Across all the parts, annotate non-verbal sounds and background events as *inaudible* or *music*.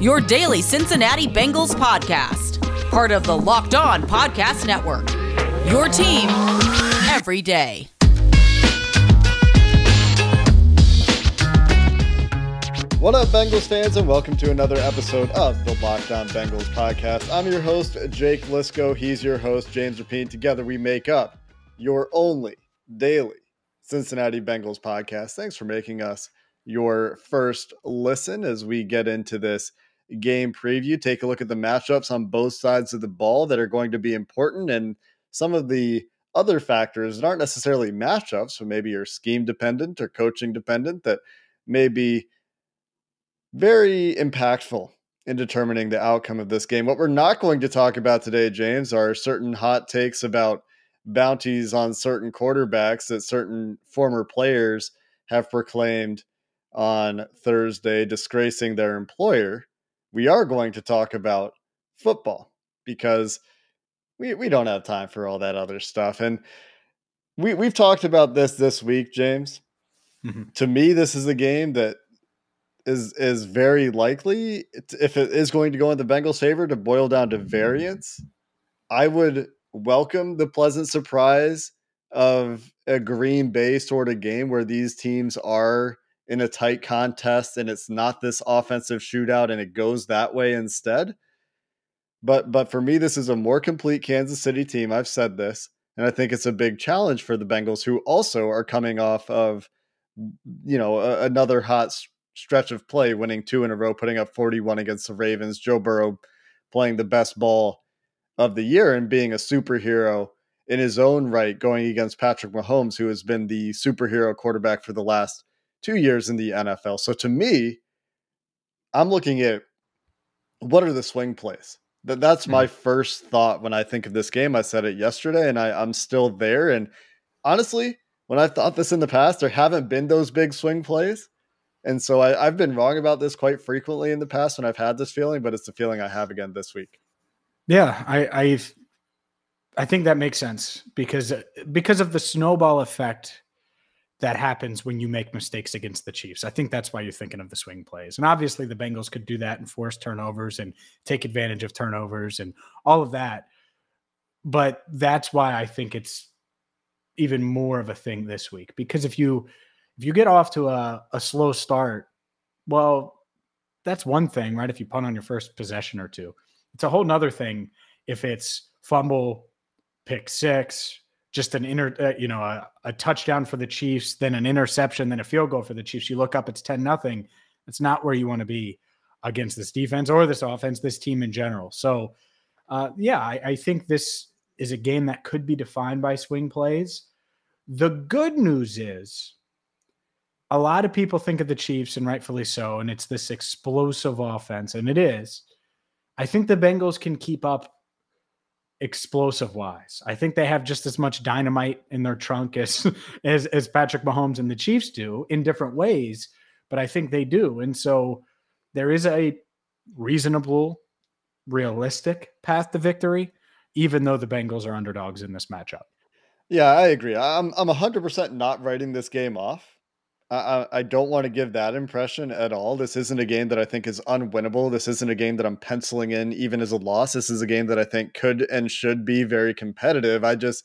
your daily Cincinnati Bengals podcast, part of the Locked On Podcast Network. Your team every day. What up, Bengals fans, and welcome to another episode of the Locked On Bengals podcast. I'm your host, Jake Liskow. He's your host, James Rapien. Together, we make up your only daily Cincinnati Bengals podcast. Thanks for making us your first listen as we get into this game preview. Take a look at the matchups on both sides of the ball that are going to be important and some of the other factors that aren't necessarily matchups, but maybe are scheme dependent or coaching dependent that may be very impactful in determining the outcome of this game. What we're not going to talk about today, James, are certain hot takes about bounties on certain quarterbacks that certain former players have proclaimed on Thursday, disgracing their employer. We are going to talk about football because we, we don't have time for all that other stuff. And we, we've talked about this this week, James. Mm-hmm. To me, this is a game that is is very likely if it is going to go in the Bengals' favor to boil down to variance. I would welcome the pleasant surprise of a Green Bay sort of game where these teams are in a tight contest and it's not this offensive shootout and it goes that way instead. But but for me, this is a more complete Kansas City team. I've said this, and I think it's a big challenge for the Bengals, who also are coming off of you know a, another hot stretch of play, winning two in a row, putting up 41 against the Ravens. Joe Burrow playing the best ball of the year and being a superhero in his own right, going against Patrick Mahomes, who has been the superhero quarterback for the last two years in the NFL. So to me, I'm looking at what are the swing plays? That that's my mm-hmm. first thought when I think of this game. I said it yesterday, and I, I'm still there. And honestly, when I've thought this in the past, there haven't been those big swing plays. And so I, have been wrong about this quite frequently in the past when I've had this feeling, but it's the feeling I have again this week. Yeah, I I've, I think that makes sense because because of the snowball effect that happens when you make mistakes against the Chiefs. I think that's why you're thinking of the swing plays. And obviously the Bengals could do that and force turnovers and take advantage of turnovers and all of that. But that's why I think it's even more of a thing this week because if you if you get off to a, a slow start, well, that's one thing, right? If you punt on your first possession or two, it's a whole nother thing if it's fumble, pick six, just an inner, uh, you know, a, a, touchdown for the Chiefs, then an interception, then a field goal for the Chiefs. You look up, it's 10 nothing. That's not where you want to be against this defense or this offense, this team in general. So, uh, yeah, I, I think this is a game that could be defined by swing plays. The good news is a lot of people think of the Chiefs, and rightfully so, and it's this explosive offense, and it is. I think the Bengals can keep up explosive wise. I think they have just as much dynamite in their trunk as, *laughs* as as Patrick Mahomes and the Chiefs do in different ways, but I think they do. And so there is a reasonable, realistic path to victory, even though the Bengals are underdogs in this matchup. Yeah, I agree. I'm I'm 100% not writing this game off. I, I don't want to give that impression at all. This isn't a game that I think is unwinnable. This isn't a game that I'm penciling in even as a loss. This is a game that I think could and should be very competitive. I just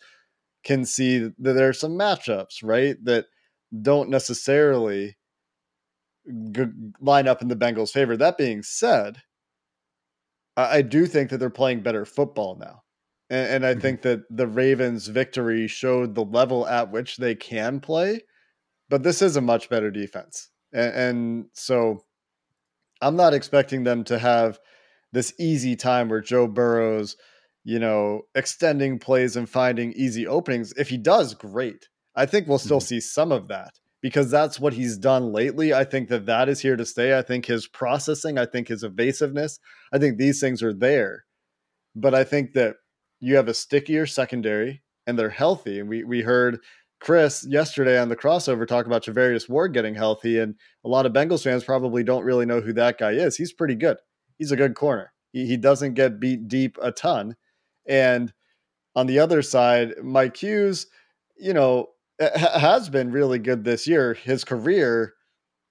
can see that there are some matchups, right, that don't necessarily g- line up in the Bengals' favor. That being said, I, I do think that they're playing better football now. And, and I mm-hmm. think that the Ravens' victory showed the level at which they can play but this is a much better defense. And, and, so I'm not expecting them to have this easy time where Joe Burrow's, you know, extending plays and finding easy openings. If he does, great. I think we'll still mm-hmm. see some of that because that's what he's done lately. I think that that is here to stay. I think his processing, I think his evasiveness, I think these things are there. But I think that you have a stickier secondary and they're healthy. And we we heard Chris yesterday on the crossover talk about Charvarius Ward getting healthy, and a lot of Bengals fans probably don't really know who that guy is. He's pretty good. He's a good corner. He, he doesn't get beat deep a ton. And on the other side, Mike Hughes, you know, has been really good this year. His career,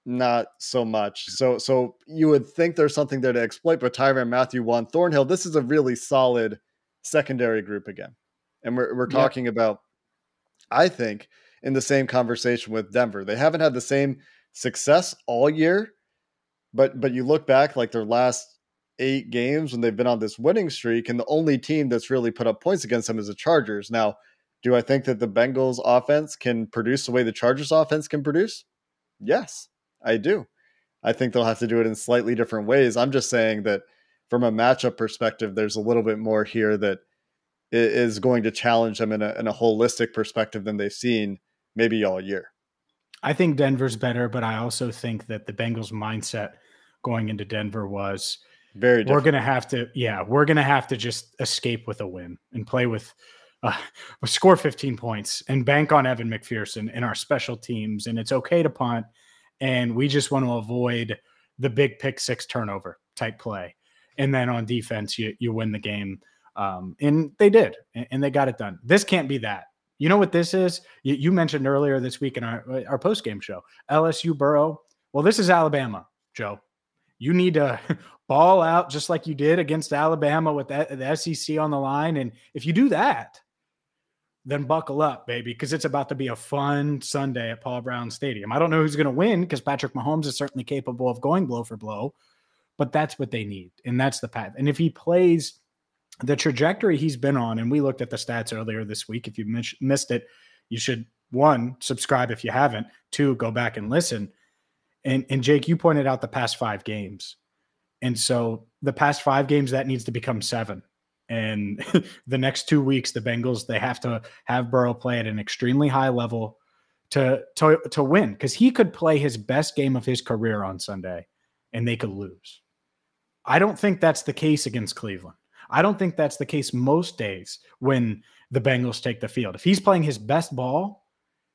not so much. So, so you would think there's something there to exploit. But Tyrann Mathieu, Juan Thornhill, this is a really solid secondary group again, and we're we're talking yeah. about. I think in the same conversation with Denver, they haven't had the same success all year, but but you look back like their last eight games when they've been on this winning streak, and the only team that's really put up points against them is the Chargers. Now, do I think that the Bengals offense can produce the way the Chargers offense can produce? Yes, I do. I think they'll have to do it in slightly different ways. I'm just saying that from a matchup perspective, there's a little bit more here that is going to challenge them in a, in a holistic perspective than they've seen maybe all year. I think Denver's better, but I also think that the Bengals mindset going into Denver was very. Different. We're gonna have to, yeah, we're gonna have to just escape with a win and play with, uh, *laughs* score 15 points and bank on Evan McPherson and our special teams, and it's okay to punt, and we just want to avoid the big pick six turnover type play, and then on defense you you win the game, um, and they did, and they got it done. This can't be that. You know what this is? You, you mentioned earlier this week in our our post game show, LSU Burrow. Well, this is Alabama, Joe. You need to *laughs* ball out just like you did against Alabama with the SEC on the line. And if you do that, then buckle up, baby, because it's about to be a fun Sunday at Paul Brown Stadium. I don't know who's going to win because Patrick Mahomes is certainly capable of going blow for blow, but that's what they need. And that's the path. And if he plays the trajectory he's been on, and we looked at the stats earlier this week, if you missed it, you should one, subscribe if you haven't, two, go back and listen. And, and Jake, you pointed out the past five games. And so the past five games, that needs to become seven. And *laughs* the next two weeks, the Bengals, they have to have Burrow play at an extremely high level to to to win because he could play his best game of his career on Sunday and they could lose. I don't think that's the case against Cleveland. I don't think that's the case most days when the Bengals take the field. If he's playing his best ball,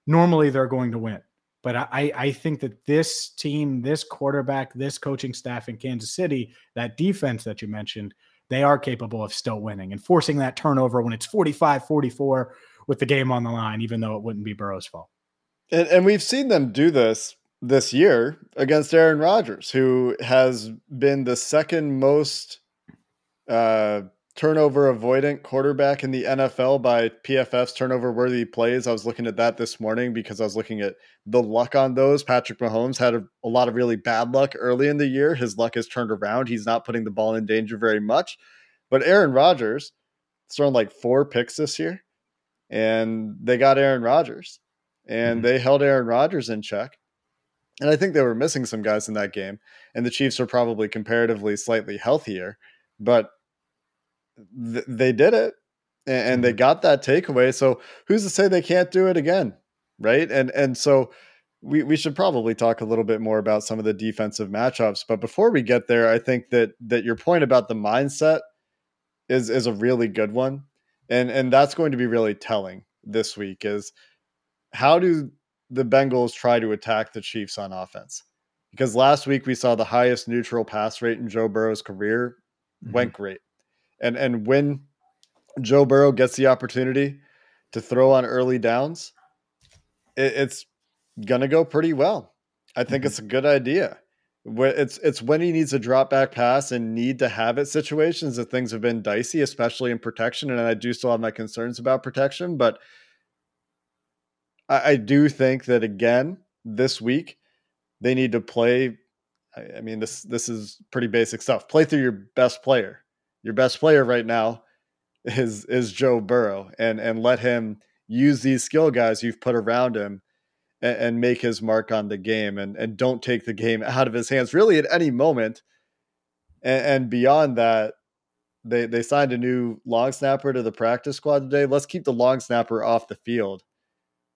normally they're going to win. But I, I think that this team, this quarterback, this coaching staff in Kansas City, that defense that you mentioned, they are capable of still winning and forcing that turnover when it's 45 44 with the game on the line, even though it wouldn't be Burrow's fault. And, and we've seen them do this this year against Aaron Rodgers, who has been the second most uh, turnover avoidant quarterback in the NFL by PFF's turnover worthy plays. I was looking at that this morning because I was looking at the luck on those. Patrick Mahomes had a, a, lot of really bad luck early in the year. His luck has turned around. He's not putting the ball in danger very much. But Aaron Rodgers thrown like four picks this year, and they got Aaron Rodgers, and mm-hmm. they held Aaron Rodgers in check. And I think they were missing some guys in that game, and the Chiefs are probably comparatively slightly healthier, but th- they did it and, and they mm-hmm. got that takeaway. So who's to say they can't do it again? Right. And and so we, we should probably talk a little bit more about some of the defensive matchups. But before we get there, I think that that your point about the mindset is is a really good one. And and that's going to be really telling this week is how do the Bengals try to attack the Chiefs on offense? Because last week we saw the highest neutral pass rate in Joe Burrow's career mm-hmm. went great and and when Joe Burrow gets the opportunity to throw on early downs, it, it's gonna go pretty well. I think mm-hmm. it's a good idea. It's it's when he needs a drop back pass and need to have it situations that things have been dicey, especially in protection. And I do still have my concerns about protection, but I, I do think that again this week they need to play. I, I mean this this is pretty basic stuff. Play through your best player your best player right now is is Joe Burrow, and and let him use these skill guys you've put around him and, and, make his mark on the game, and and don't take the game out of his hands really at any moment. And, and beyond that, they they signed a new long snapper to the practice squad today. Let's keep the long snapper off the field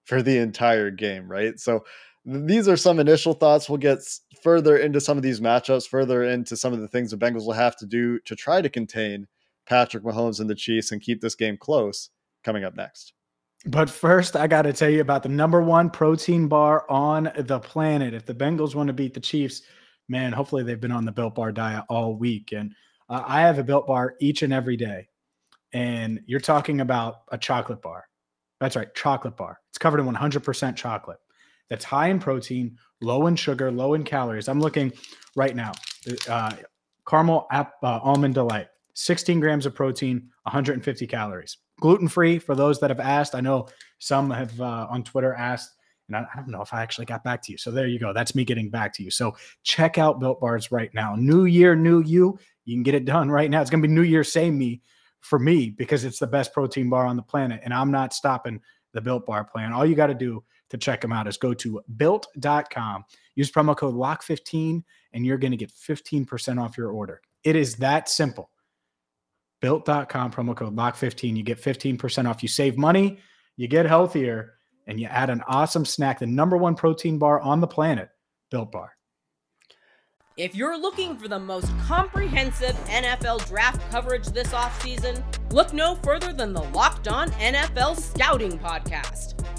for the entire game, right? So these are some initial thoughts. We'll get further into some of these matchups, further into some of the things the Bengals will have to do to try to contain Patrick Mahomes and the Chiefs and keep this game close coming up next. But first, I got to tell you about the number one protein bar on the planet. If the Bengals want to beat the Chiefs, man, hopefully they've been on the Built Bar diet all week. And uh, I have a Built Bar each and every day. And you're talking about a chocolate bar. That's right, chocolate bar. It's covered in 100% chocolate. That's high in protein, low in sugar, low in calories. I'm looking right now. Uh, caramel app, uh, almond delight, 16 grams of protein, 150 calories gluten free for those that have asked. I know some have uh, on Twitter asked, and I, don't know if I actually got back to you. So there you go. That's me getting back to you. So check out Built Bars right now. New year, new you. You can get it done right now. It's going to be New Year, same me for me because it's the best protein bar on the planet, and I'm not stopping the Built Bar plan. All you got to do to check them out is go to built.com, use promo code LOCK15, and you're going to get 15% off your order. It is that simple built.com promo code lock15 you get 15% off you save money you get healthier and you add an awesome snack the number one protein bar on the planet built bar if you're looking for the most comprehensive NFL draft coverage this offseason, look no further than the Locked On NFL Scouting Podcast.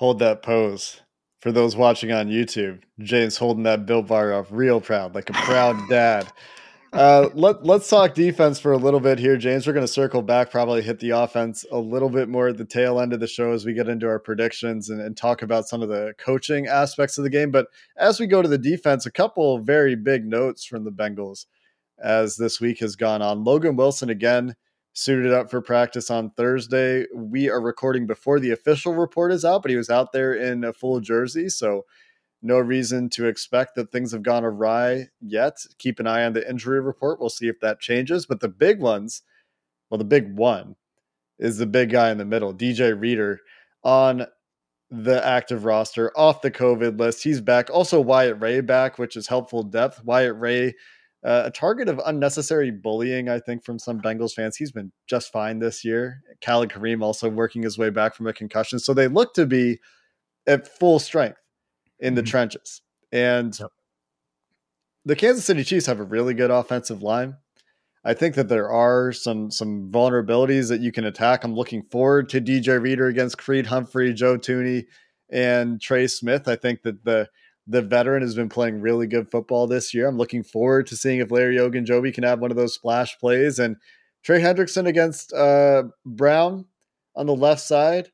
Hold that pose. For those watching on YouTube, James holding that Built Bar off real proud, like a proud *laughs* dad. Uh, let let's talk defense for a little bit here, James. We're going to circle back, probably hit the offense a little bit more at the tail end of the show as we get into our predictions and, and talk about some of the coaching aspects of the game. But as we go to the defense, a couple very big notes from the Bengals as this week has gone on. Logan Wilson again suited up for practice on Thursday. We are recording before the official report is out, but he was out there in a full jersey, so no reason to expect that things have gone awry yet. Keep an eye on the injury report. We'll see if that changes. But the big ones, well, the big one is the big guy in the middle, DJ Reader, on the active roster, off the COVID list. He's back. Also, Wyatt Ray back, which is helpful depth. Wyatt Ray, uh, a target of unnecessary bullying, I think, from some Bengals fans. He's been just fine this year. Khalid Kareem also working his way back from a concussion. So they look to be at full strength in the mm-hmm. trenches. And yep. the Kansas City Chiefs have a really good offensive line. I think that there are some some vulnerabilities that you can attack. I'm looking forward to DJ Reader against Creed Humphrey, Joe Thuney, and Trey Smith. I think that the the veteran has been playing really good football this year. I'm looking forward to seeing if Larry Ogunjobi can have one of those splash plays. And Trey Hendrickson against uh, Brown on the left side.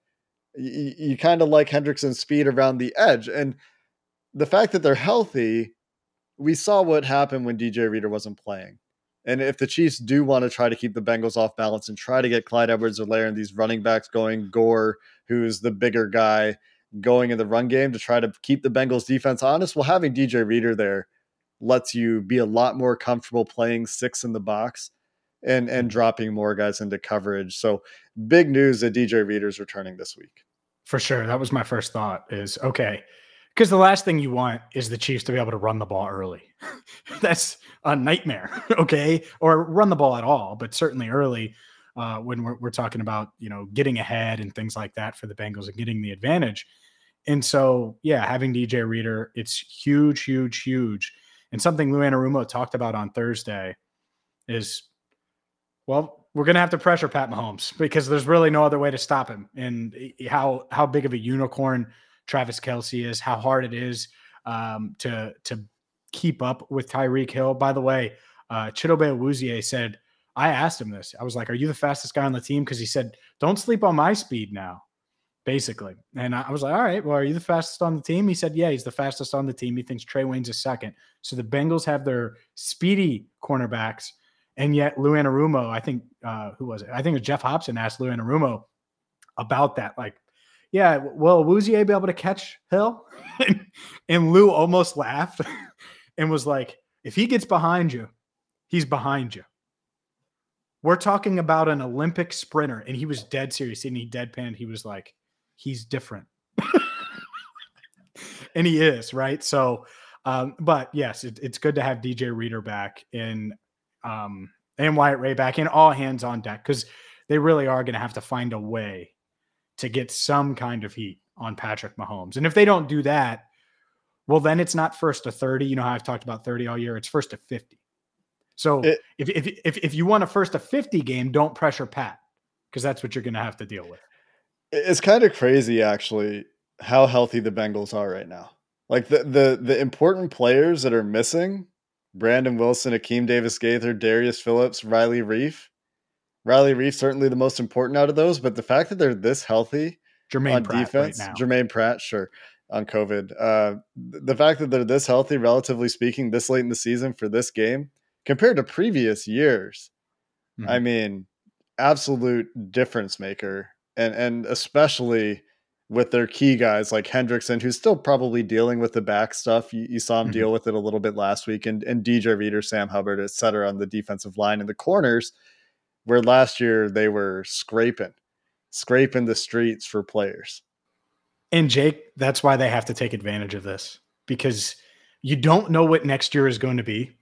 You, you kind of like Hendrickson's speed around the edge. And the fact that they're healthy, we saw what happened when DJ Reader wasn't playing. And if the Chiefs do want to try to keep the Bengals off balance and try to get Clyde Edwards-Helaire and these running backs going, Gore, who's the bigger guy, going in the run game to try to keep the Bengals defense honest, well, having DJ Reader there lets you be a lot more comfortable playing six in the box and and dropping more guys into coverage. So big news that DJ Reader's returning this week. For sure. That was my first thought is okay because the last thing you want is the Chiefs to be able to run the ball early. *laughs* That's a nightmare. *laughs* Okay, or run the ball at all, but certainly early uh, when we're, we're talking about you know getting ahead and things like that for the Bengals and getting the advantage. And so, yeah, having DJ Reader, it's huge, huge, huge. And something Lou Anarumo talked about on Thursday is, well, we're going to have to pressure Pat Mahomes *laughs* because there's really no other way to stop him. And how how big of a unicorn Travis Kelce is, how hard it is um, to to keep up with Tyreek Hill. By the way, uh, Chidobe Awuzie said, I asked him this. I was like, "Are you the fastest guy on the team?" Because he said, "Don't sleep on my speed now." Basically, and I was like, "All right, well, are you the fastest on the team?" He said, "Yeah, he's the fastest on the team." He thinks Trae Waynes a second. So the Bengals have their speedy cornerbacks, and yet Lou Anarumo, I think, uh, who was it? I think it was Geoff Hobson asked Lou Anarumo about that. Like, yeah, will Awuzie be able to catch Hill? *laughs* and Lou almost laughed *laughs* and was like, if he gets behind you, he's behind you. We're talking about an Olympic sprinter, and he was dead serious. And he deadpanned. He was like, he's different. *laughs* and he is, right? So, um, but yes, it, it's good to have DJ Reader back in um, and Wyatt Ray back in all hands on deck because they really are going to have to find a way to get some kind of heat on Patrick Mahomes. And if they don't do that, well, then it's not first to 30. You know how I've talked about 30 all year, it's first to 50. So it, if, if, if, if you want a first to 50 game, don't pressure Pat because that's what you're going to have to deal with. It's kind of crazy, actually, how healthy the Bengals are right now. Like the the the important players that are missing, Brandon Wilson, Akeem Davis Gaither, Darius Phillips, Riley Reiff. Riley Reiff certainly the most important out of those, but the fact that they're this healthy Germaine on Pratt defense, right. Germaine Pratt, sure, on COVID. Uh, the fact that they're this healthy, relatively speaking, this late in the season for this game compared to previous years, Mhm. I mean, absolute difference maker, and and especially with their key guys like Hendrickson, who's still probably dealing with the back stuff. You, you saw him Mhm. deal with it a little bit last week, and and DJ Reader, Sam Hubbard, et cetera, on the defensive line and the corners, where last year they were scraping, scraping the streets for players. And Jake, that's why they have to take advantage of this because you don't know what next year is going to be.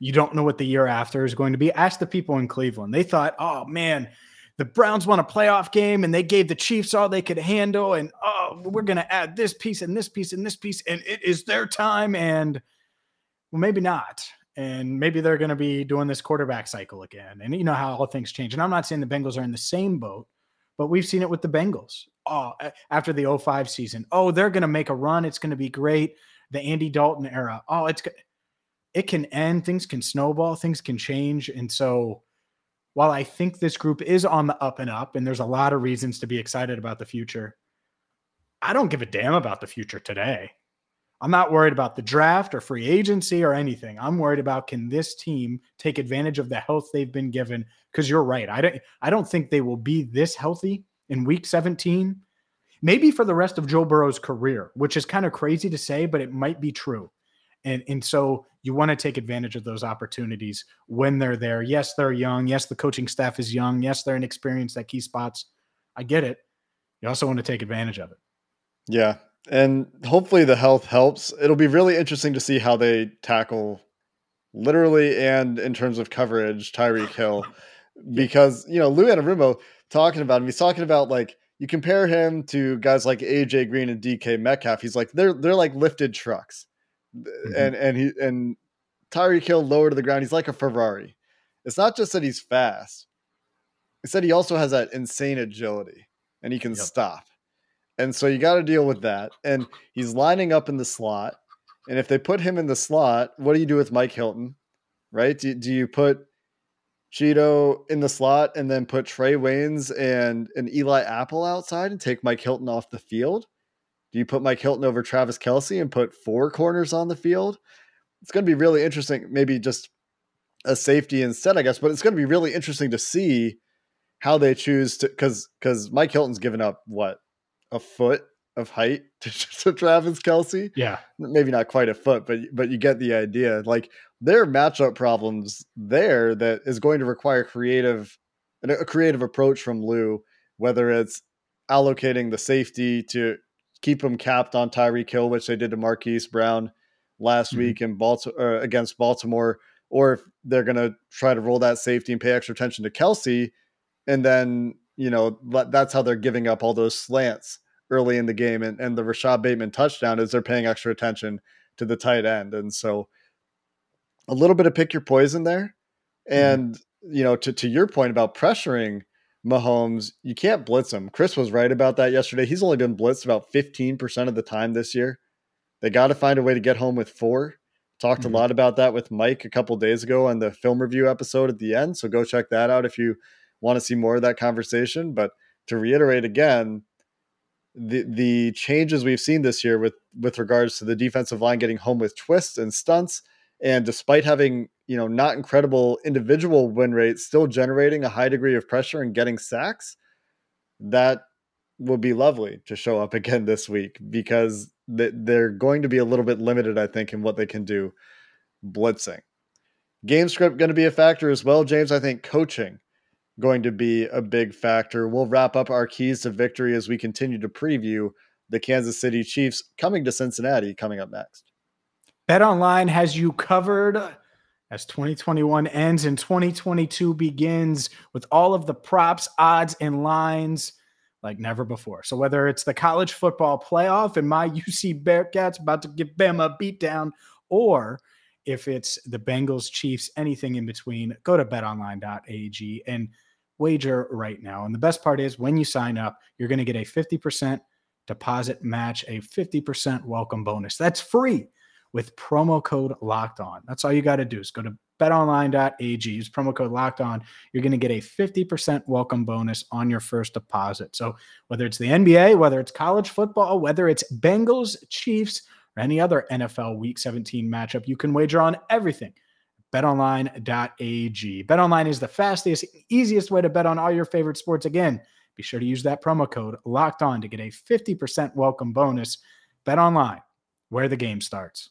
You don't know what the year after is going to be. Ask the people in Cleveland. They thought, oh man, the Browns won a playoff game and they gave the Chiefs all they could handle. And oh, we're going to add this piece and this piece and this piece. And it is their time. And well, maybe not. And maybe they're going to be doing this quarterback cycle again. And you know how all things change. And I'm not saying the Bengals are in the same boat, but we've seen it with the Bengals. Oh, after the 05 season. Oh, they're going to make a run. It's going to be great. The Andy Dalton era. Oh, it's it can end. Things can snowball. Things can change. And so, while I think this group is on the up and up, and there's a lot of reasons to be excited about the future, I don't give a damn about the future today. I'm not worried about the draft or free agency or anything. I'm worried about can this team take advantage of the health they've been given? Because you're right. I don't I don't think they will be this healthy in week 17. Maybe for the rest of Joe Burrow's career, which is kind of crazy to say, but it might be true. And and so you want to take advantage of those opportunities when they're there. Yes, they're young. Yes, the coaching staff is young. Yes, they're inexperienced at key spots. I get it. You also want to take advantage of it. Yeah. And hopefully the health helps. It'll be really interesting to see how they tackle literally and in terms of coverage Tyreek Hill *laughs* because you know Lou Anarumo talking about him he's talking about like you compare him to guys like AJ Green and DK Metcalf he's like they're they're like lifted trucks Mm-hmm. and and he and Tyreek Hill lower to the ground he's like a Ferrari it's not just that he's fast he said he also has that insane agility and he can Yep. stop and so you got to deal with that. And he's lining up in the slot. And if they put him in the slot, what do you do with Mike Hilton? Right? Do, do you put Chido in the slot and then put Trae Waynes and, and Eli Apple outside and take Mike Hilton off the field? Do you put Mike Hilton over Travis Kelce and put four corners on the field? It's going to be really interesting. Maybe just a safety instead, I guess. But it's going to be really interesting to see how they choose to because because Mike Hilton's given up what a foot of height *laughs* to, to Travis Kelce. Yeah. Maybe not quite a foot, but but you get the idea. Like there are matchup problems there that is going to require creative a creative approach from Lou, whether it's allocating the safety to keep him capped on Tyreek Hill, which they did to Marquise Brown last Mhm. week in Baltimore against Baltimore, or if they're going to try to roll that safety and pay extra attention to Kelce, and then you know that's how they're giving up all those slants early in the game, and, and the Rashod Bateman touchdown is they're paying extra attention to the tight end, and so a little bit of pick your poison there, and you know to to your point about pressuring Mahomes, you can't blitz him. Chris was right about that yesterday. He's only been blitzed about 15% of the time this year. They got to find a way to get home with four. Talked Mhm. a lot about that with Mike a couple days ago on the film review episode at the end. So go check that out if you want to see more of that conversation. But to reiterate again, the the changes we've seen this year with with regards to the defensive line getting home with twists and stunts, and despite having you know not incredible individual win rates, still generating a high degree of pressure and getting sacks. That would be lovely to show up *laughs* again this week because they're going to be a little bit limited, I think, in what they can do blitzing. Game script going to be a factor as well, James. I think coaching going to be a big factor. We'll wrap up our keys to victory as we continue to preview the Kansas City Chiefs coming to Cincinnati coming up next. Bet Online has you covered as 2021 ends and 2022 begins with all of the props, odds, and lines like never before. So whether it's the college football playoff and my *laughs* UC Bearcats about to give Bama a beatdown, or if it's the Bengals, Chiefs, anything in between, go to betonline.ag and wager right now. And the best part is when you sign up, you're going to get a 50% deposit match, a 50% welcome bonus. That's free with promo code locked on. That's all you got to do is go to betonline.ag, use promo code locked on. You're going to get a 50% welcome bonus on your first deposit. So whether it's the NBA, whether it's college football, whether it's Bengals, Chiefs, or any other NFL week 17 matchup, you can wager on everything. BetOnline.ag. BetOnline is the fastest, easiest way to bet on all your favorite sports. Again, be sure to use that promo code locked on to get a 50% welcome bonus. BetOnline, where the game starts.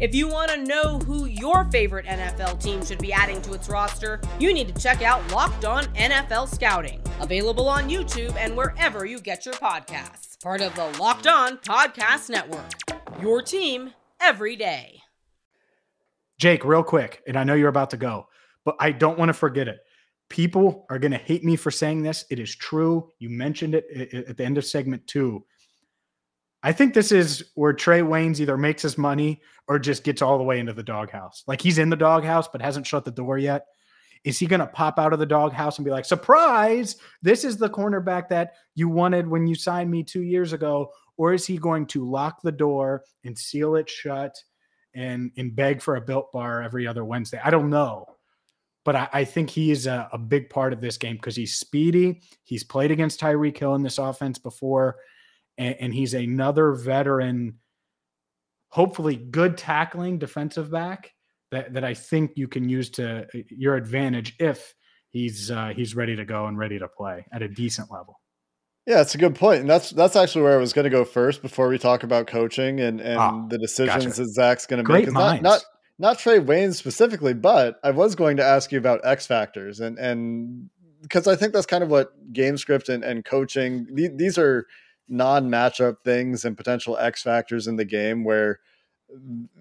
If you want to know who your favorite NFL team should be adding to its roster, you need to check out Locked On NFL Scouting, available on YouTube and wherever you get your podcasts. Part of the Locked On Podcast Network. Your team every day. Jake, real quick, and I know you're about to go, but I don't want to forget it. People are going to hate me for saying this. It is true. You mentioned it at the end of segment two. I think this is where Trae Waynes either makes his money or just gets all the way into the doghouse. Like he's in the doghouse but hasn't shut the door yet. Is he going to pop out of the doghouse and be like, surprise, this is the cornerback that you wanted when you signed me two years ago? Or is he going to lock the door and seal it shut and, and beg for a built bar every other Wednesday? I don't know. But I, I think he is a, a big part of this game because he's speedy. He's played against Tyreek Hill in this offense before and, and he's another veteran, hopefully good tackling defensive back that, that I think you can use to uh, your advantage if he's uh, he's ready to go and ready to play at a decent level. Yeah, it's a good point, and that's that's actually where I was going to go first before we talk about coaching and and oh, the decisions gotcha. that Zac's going to Great make. minds. Not, not not Trae Wayne specifically, but I was going to ask you about X factors and and because I think that's kind of what game script and, and coaching these are non-matchup things and potential X factors in the game where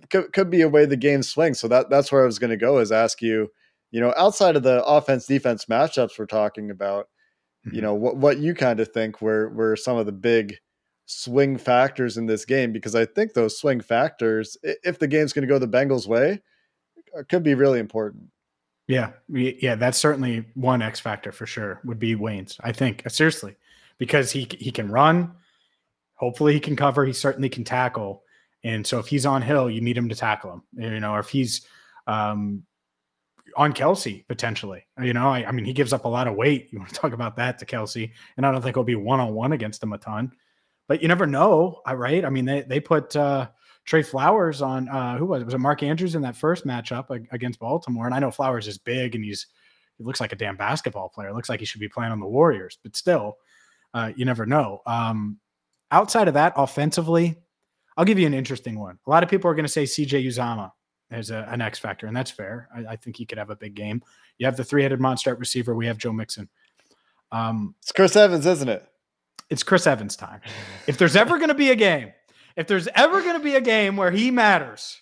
could, could be a way the game swings. So that that's where I was going to go is ask you, you know, outside of the offense defense matchups we're talking about, mm-hmm. you know, what what you kind of think were were some of the big swing factors in this game because I think those swing factors, if the game's going to go the Bengals' way, uh, could be really important. Yeah, yeah, that's certainly one X factor for sure. Would be Waynes, I think. Seriously, because he he can run. Hopefully, he can cover. He certainly can tackle. And so, if he's on Hill, you need him to tackle him. You know, or if he's um, on Kelce potentially. You know, I, I, mean, he gives up a lot of weight. You want to talk about that to Kelce, and I don't think he'll be one on one against him a ton. But you never know, right? I mean, they they put uh, Tre Flowers on. Uh, who was it? Was it Mark Andrews in that first matchup against Baltimore? And I know Flowers is big and he's he looks like a damn basketball player. Looks like he should be playing on the Warriors, but still, uh, you never know. Um, outside of that, offensively, I'll give you an interesting one. A lot of people are going to say CJ Uzomah as a, an X factor, and that's fair. I, I, think he could have a big game. You have the three headed monster at receiver. We have Joe Mixon. Um, it's Chris Evans, isn't it? It's Chris Evans time. If there's ever going to be a game, if there's ever going to be a game where he matters,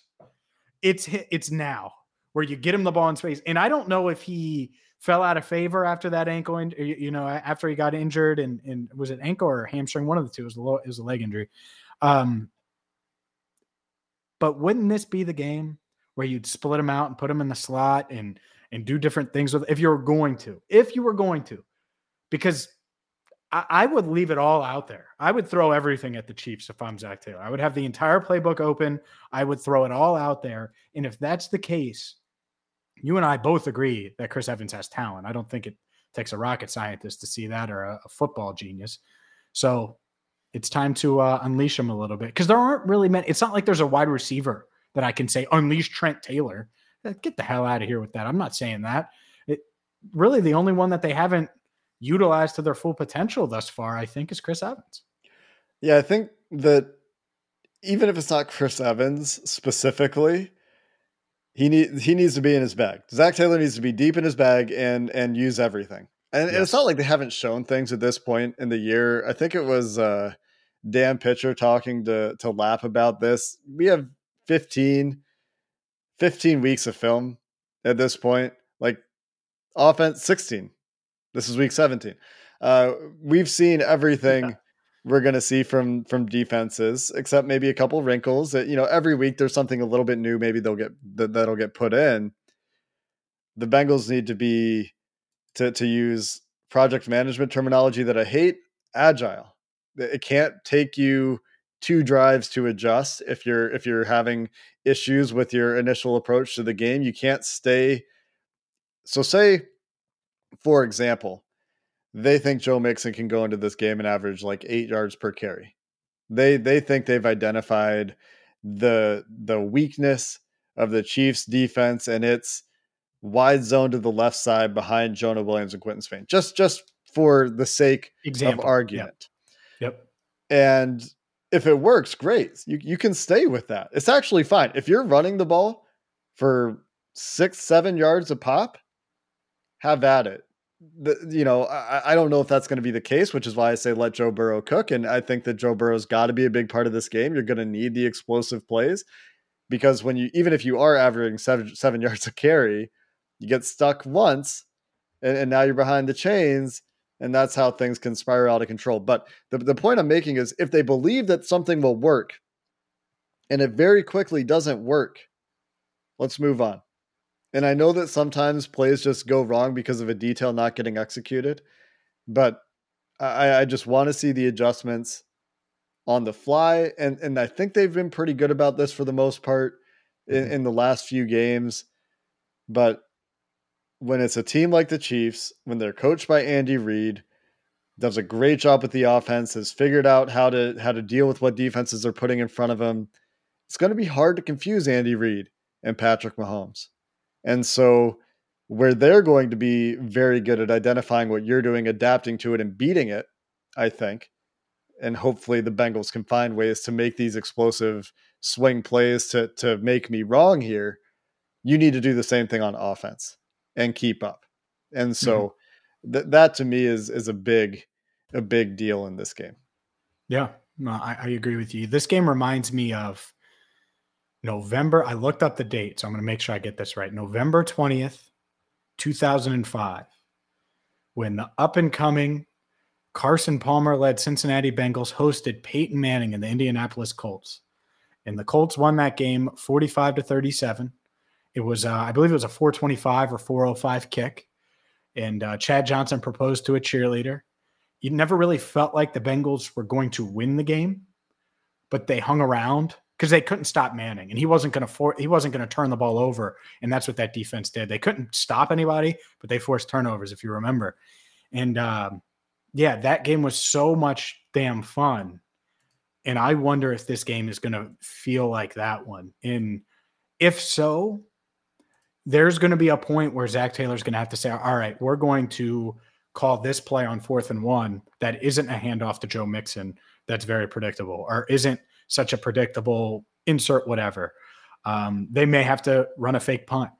it's it's now where you get him the ball in space. And I don't know if he fell out of favor after that ankle, and you know, after he got injured, and and was it ankle or hamstring? One of the two. It was a, low, it was a leg injury. Um, but wouldn't this be the game where you'd split him out and put him in the slot and and do different things with if you were going to, if you were going to, because I, I would leave it all out there. I would throw everything at the Chiefs if I'm Zac Taylor. I would have the entire playbook open. I would throw it all out there. And if that's the case, you and I both agree that Chris Evans has talent. I don't think it takes a rocket scientist to see that or a, a football genius. So it's time to uh, unleash him a little bit because there aren't really many. It's not like there's a wide receiver that I can say unleash Trent Taylor. Uh, get the hell out of here with that. I'm not saying that. It really the only one that they haven't utilized to their full potential thus far, I think, is Chris Evans. Yeah, I think that even if it's not Chris Evans specifically, he need he needs to be in his bag. Zac Taylor needs to be deep in his bag and and use everything. And, yes. and it's not like they haven't shown things at this point in the year. I think it was uh, Dan Pitcher talking to to Lap about this. We have 15, 15 weeks of film at this point. Like offense 16 this is week 17. Uh, we've seen everything yeah. We're going to see from from defenses, except maybe a couple wrinkles. That you know, every week there's something a little bit new. Maybe they'll get that that'll get put in. The Bengals need to be to to use project management terminology that I hate. Agile. It can't take you two drives to adjust if you're if you're having issues with your initial approach to the game. You can't stay. So say for example, they think Joe Mixon can go into this game and average like eight yards per carry. They they think they've identified the the weakness of the Chiefs defense and its wide zone to the left side behind Jonah Williams and Quinton Spain. Just just for the sake Example. of argument. Yep. yep. And if it works, great. You you can stay with that. It's actually fine. If you're running the ball for six, seven yards a pop, have at it. The, you know, I, I don't know if that's going to be the case, which is why I say let Joe Burrow cook. And I think that Joe Burrow's got to be a big part of this game. You're going to need the explosive plays because when you, even if you are averaging seven, seven *laughs* yards a carry, you get stuck once and, and now you're behind the chains and that's how things can spiral out of control. But the, the point I'm making is if they believe that something will work and it very quickly doesn't work, let's move on. And I know that sometimes plays just go wrong because of a detail not getting executed, but I, I just want to see the adjustments on the fly. And and I think they've been pretty good about this for the most part in, mm-hmm. in the last few games. But when it's a team like the Chiefs, when they're coached by Andy Reid, does a great job with the offense, has figured out how to how to deal with what defenses are putting in front of him. It's going to be hard to confuse Andy Reid and Patrick Mahomes. And so, where they're going to be very good at identifying what you're doing, adapting to it, and beating it, I think. And hopefully, the Bengals can find ways to make these explosive swing plays to, to make me wrong here. You need to do the same thing on offense and keep up. And so, mm-hmm. th- that to me is is a big a big deal in this game. Yeah, no, I, I agree with you. This game reminds me of November, I looked up the date, so I'm going to make sure I get this right. November 20th, 2005, when the up and coming Carson Palmer led Cincinnati Bengals hosted Peyton Manning and the Indianapolis Colts. And the Colts won that game 45 to 37. It was, uh, I believe it was a 425 or 405 kick. And uh, Chad Johnson proposed to a cheerleader. You never really felt like the Bengals were going to win the game, but they hung around because they couldn't stop Manning, and he wasn't going to for he wasn't going to turn the ball over, and that's what that defense did. They couldn't stop anybody, but they forced turnovers, if you remember. And um, yeah, that game was so much damn fun, and I wonder if this game is going to feel like that one. And if so, there's going to be a point where Zac Taylor's going to have to say, "All right, we're going to." call this play on fourth and one that isn't a handoff to Joe Mixon that's very predictable or isn't such a predictable insert whatever. Um, they may have to run a fake punt.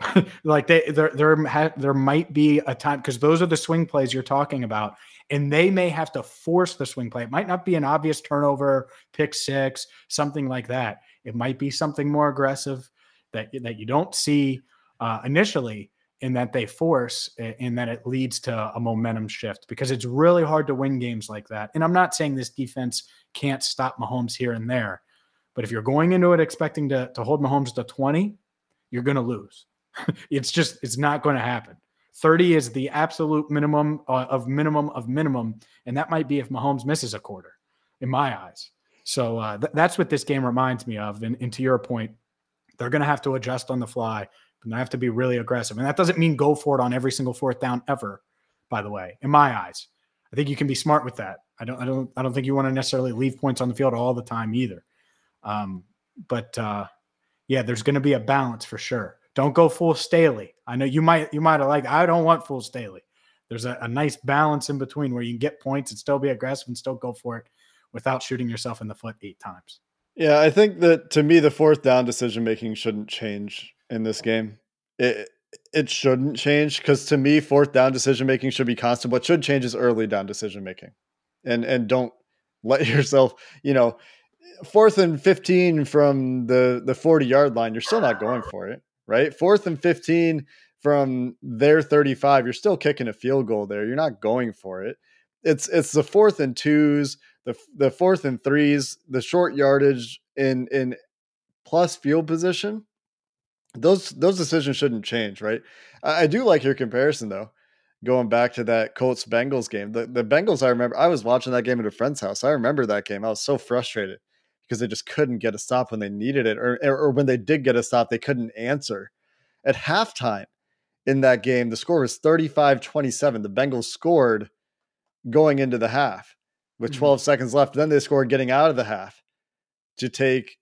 *laughs* like they there there ha- there might be a time because those are the swing plays you're talking about, and they may have to force the swing play. It might not be an obvious turnover, pick six, something like that. It might be something more aggressive that that you don't see uh, initially, and that they force, and that it leads to a momentum shift because it's really hard to win games like that. And I'm not saying this defense can't stop Mahomes here and there. But if you're going into it expecting to, to hold Mahomes to 20, you're going to lose. *laughs* it's just, it's not going to happen. 30 is the absolute minimum uh, of minimum of minimum. And that might be if Mahomes misses a quarter, in my eyes. So uh, th- that's what this game reminds me of. And, and to your point, they're going to have to adjust on the fly, but they have to be really aggressive. And that doesn't mean go for it on every single fourth down ever, by the way, in my eyes. I think you can be smart with that. I don't, I don't, I don't think you want to necessarily leave points on the field all the time either. Um, but uh, yeah, there's going to be a balance for sure. Don't go full Staley. I know you might, you might have liked. I don't want full Staley. There's a, a nice balance in between where you can get points and still be aggressive and still go for it without shooting yourself in the foot eight times. Yeah, I think that to me, the fourth down decision making shouldn't change in this game. It it shouldn't change because to me, fourth down decision making should be constant. What should change is early down decision making, and and don't let *laughs* yourself, you know, fourth and fifteen from the the forty yard line. You're still not going for it, right? Fourth and fifteen from their thirty five. You're still kicking a field goal there. You're not going for it. It's it's the fourth and twos the the fourth and threes, the short yardage in in plus field position, those those decisions shouldn't change, right? I, I do like your comparison though. Going back to that Colts Bengals game, the the Bengals. I remember I was watching that game at a friend's house. I remember that game. I was so frustrated because they just couldn't get a stop when they needed it, or or when they did get a stop, they couldn't answer. At halftime in that game, the score was 35-27. The Bengals scored going into the half with mm-hmm. 12 mm-hmm. seconds left. Then they scored getting out of the half to take,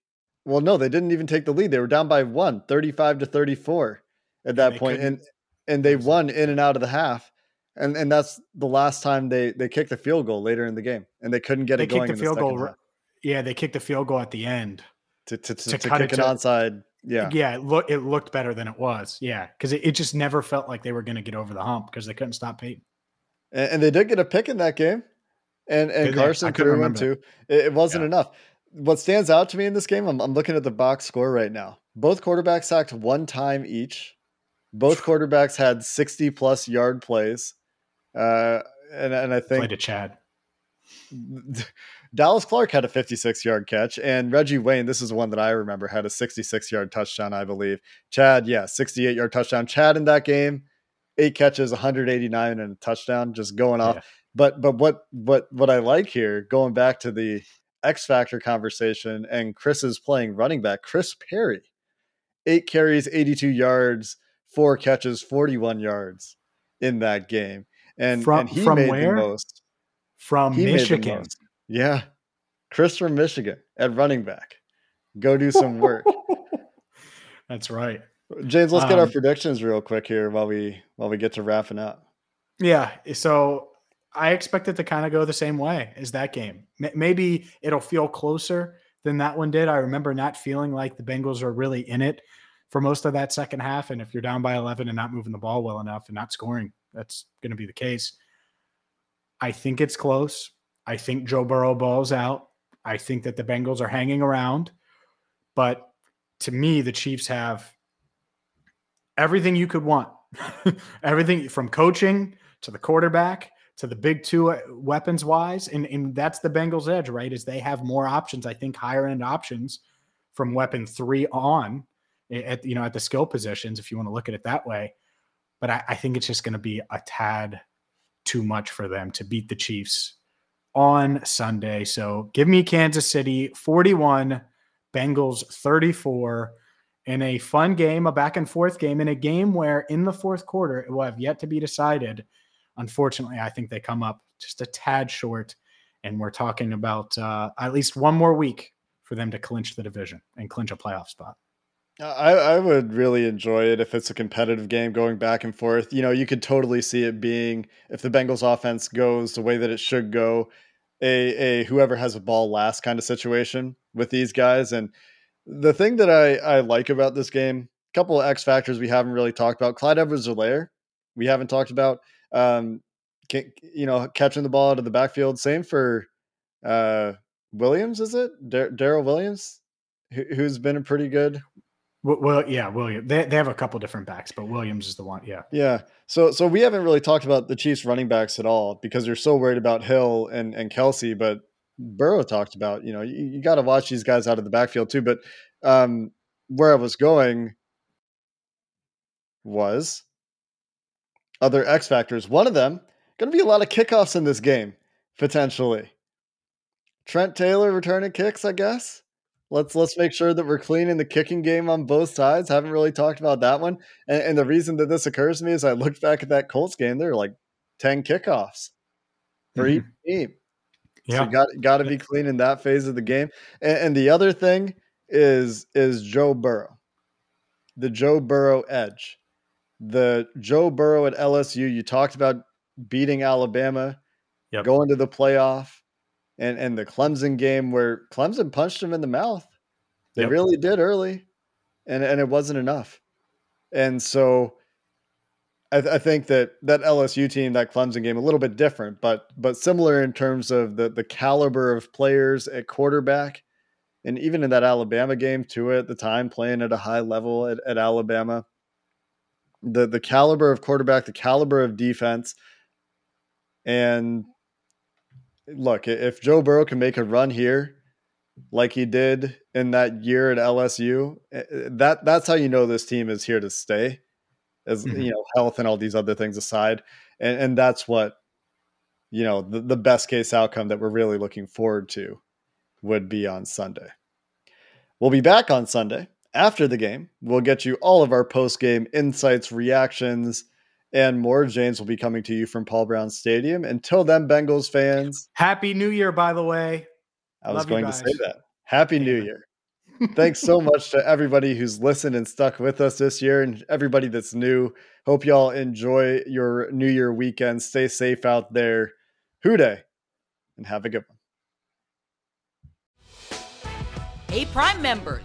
well, no, they didn't even take the lead. They were down by one, 35 to 34 at that point, And, and they won in and out of the half. And, and that's the last time they, they kicked the field goal later in the game and they couldn't get they it going. The field goal. Half. Yeah. They kicked the field goal at the end to, to, to, to, to kick it to, onside. Yeah. Yeah. It, look, it looked better than it was. Yeah. Cause it, it just never felt like they were going to get over the hump because they couldn't stop Peyton. And, and they did get a pick in that game and and Carson threw one too. It, it wasn't yeah. enough. What stands out to me in this game, I'm, I'm looking at the box score right now. Both quarterbacks sacked one time each. Both quarterbacks had 60 plus yard plays. Uh, and and I think played to Chad. *laughs* Dallas Clark had a 56 yard catch, and Reggie Wayne, this is one that I remember, had a 66 yard touchdown, I believe. Chad, yeah, 68 yard touchdown. Chad in that game, eight catches, 189 and a touchdown, just going off. Yeah. But but what what what I like here, going back to the X Factor conversation, and Chris is playing running back. Chris Perry, eight carries, 82 yards, four catches, 41 yards in that game. And, from, and he from made where? the most. From he Michigan. Yeah. Chris from Michigan at running back. Go do *laughs* some work. That's right. James, let's get our um, predictions real quick here while we while we get to wrapping up. Yeah. So I expect it to kind of go the same way as that game. Maybe it'll feel closer than that one did. I remember not feeling like the Bengals are really in it for most of that second half. And if you're down by 11 and not moving the ball well enough and not scoring, that's going to be the case. I think it's close. I think Joe Burrow balls out. I think that the Bengals are hanging around. But to me, the Chiefs have everything you could want *laughs* everything from coaching to the quarterback to the big two uh, weapons wise. And, and that's the Bengals' edge, right? Is they have more options, I think, higher end options from weapon three on at you know at the skill positions, if you want to look at it that way. But I, I think it's just going to be a tad too much for them to beat the Chiefs on Sunday. So give me Kansas City 41, Bengals 34 in a fun game, a back and forth game, in a game where in the fourth quarter it will have yet to be decided Unfortunately, I think they come up just a tad short, and we're talking about uh, at least one more week for them to clinch the division and clinch a playoff spot. I, I would really enjoy it if it's a competitive game going back and forth. You know, you could totally see it being if the Bengals offense goes the way that it should go, a a whoever has a ball last kind of situation with these guys. And the thing that I, I like about this game, a couple of X factors we haven't really talked about. Clyde Edwards-Helaire, we haven't talked about. Um, you know, catching the ball out of the backfield. Same for uh, Williams, is it? Darrel Williams, who's been a pretty good. Well, yeah, William. They they have a couple different backs, but Williams is the one. Yeah, yeah. So so we haven't really talked about the Chiefs running backs at all because you're so worried about Hill and and Kelce, but Burrow talked about. You know, you, you got to watch these guys out of the backfield too. But um, where I was going was other X factors. One of them going to be a lot of kickoffs in this game potentially. Trent Taylor returning kicks, I guess. Let's let's make sure that we're cleaning the kicking game on both sides. Haven't really talked about that one. And, and the reason that this occurs to me is I looked back at that Colts game. There were like ten kickoffs for mm-hmm. each team. Yeah, so got got to be clean in that phase of the game. And, and the other thing is is Joe Burrow, the Joe Burrow edge, the Joe Burrow at LSU. You talked about beating Alabama, yep. going to the playoff and and the Clemson game where Clemson punched him in the mouth. They yep. really did early, and and it wasn't enough. And so, I, th- I, think that that LSU team, that Clemson game, a little bit different, but but similar in terms of the the caliber of players at quarterback, and even in that Alabama game too. At the time, playing at a high level at, at Alabama, the the caliber of quarterback, the caliber of defense, and look, if Joe Burrow can make a run here like he did in that year at LSU, that that's how you know this team is here to stay. As mm-hmm. you know, health and all these other things aside. And and that's what you know, the, the best case outcome that we're really looking forward to would be on Sunday. We'll be back on Sunday after the game. We'll get you all of our post game insights, reactions, and more. James will be coming to you from Paul Brown Stadium. Until then, Bengals fans. Happy New Year, by the way. I was going to say that. Happy New Year. Thanks so much to everybody who's listened and stuck with us this year and everybody that's new. Hope y'all enjoy your New Year weekend. Stay safe out there. Who Dey and have a good one. Hey, Prime members,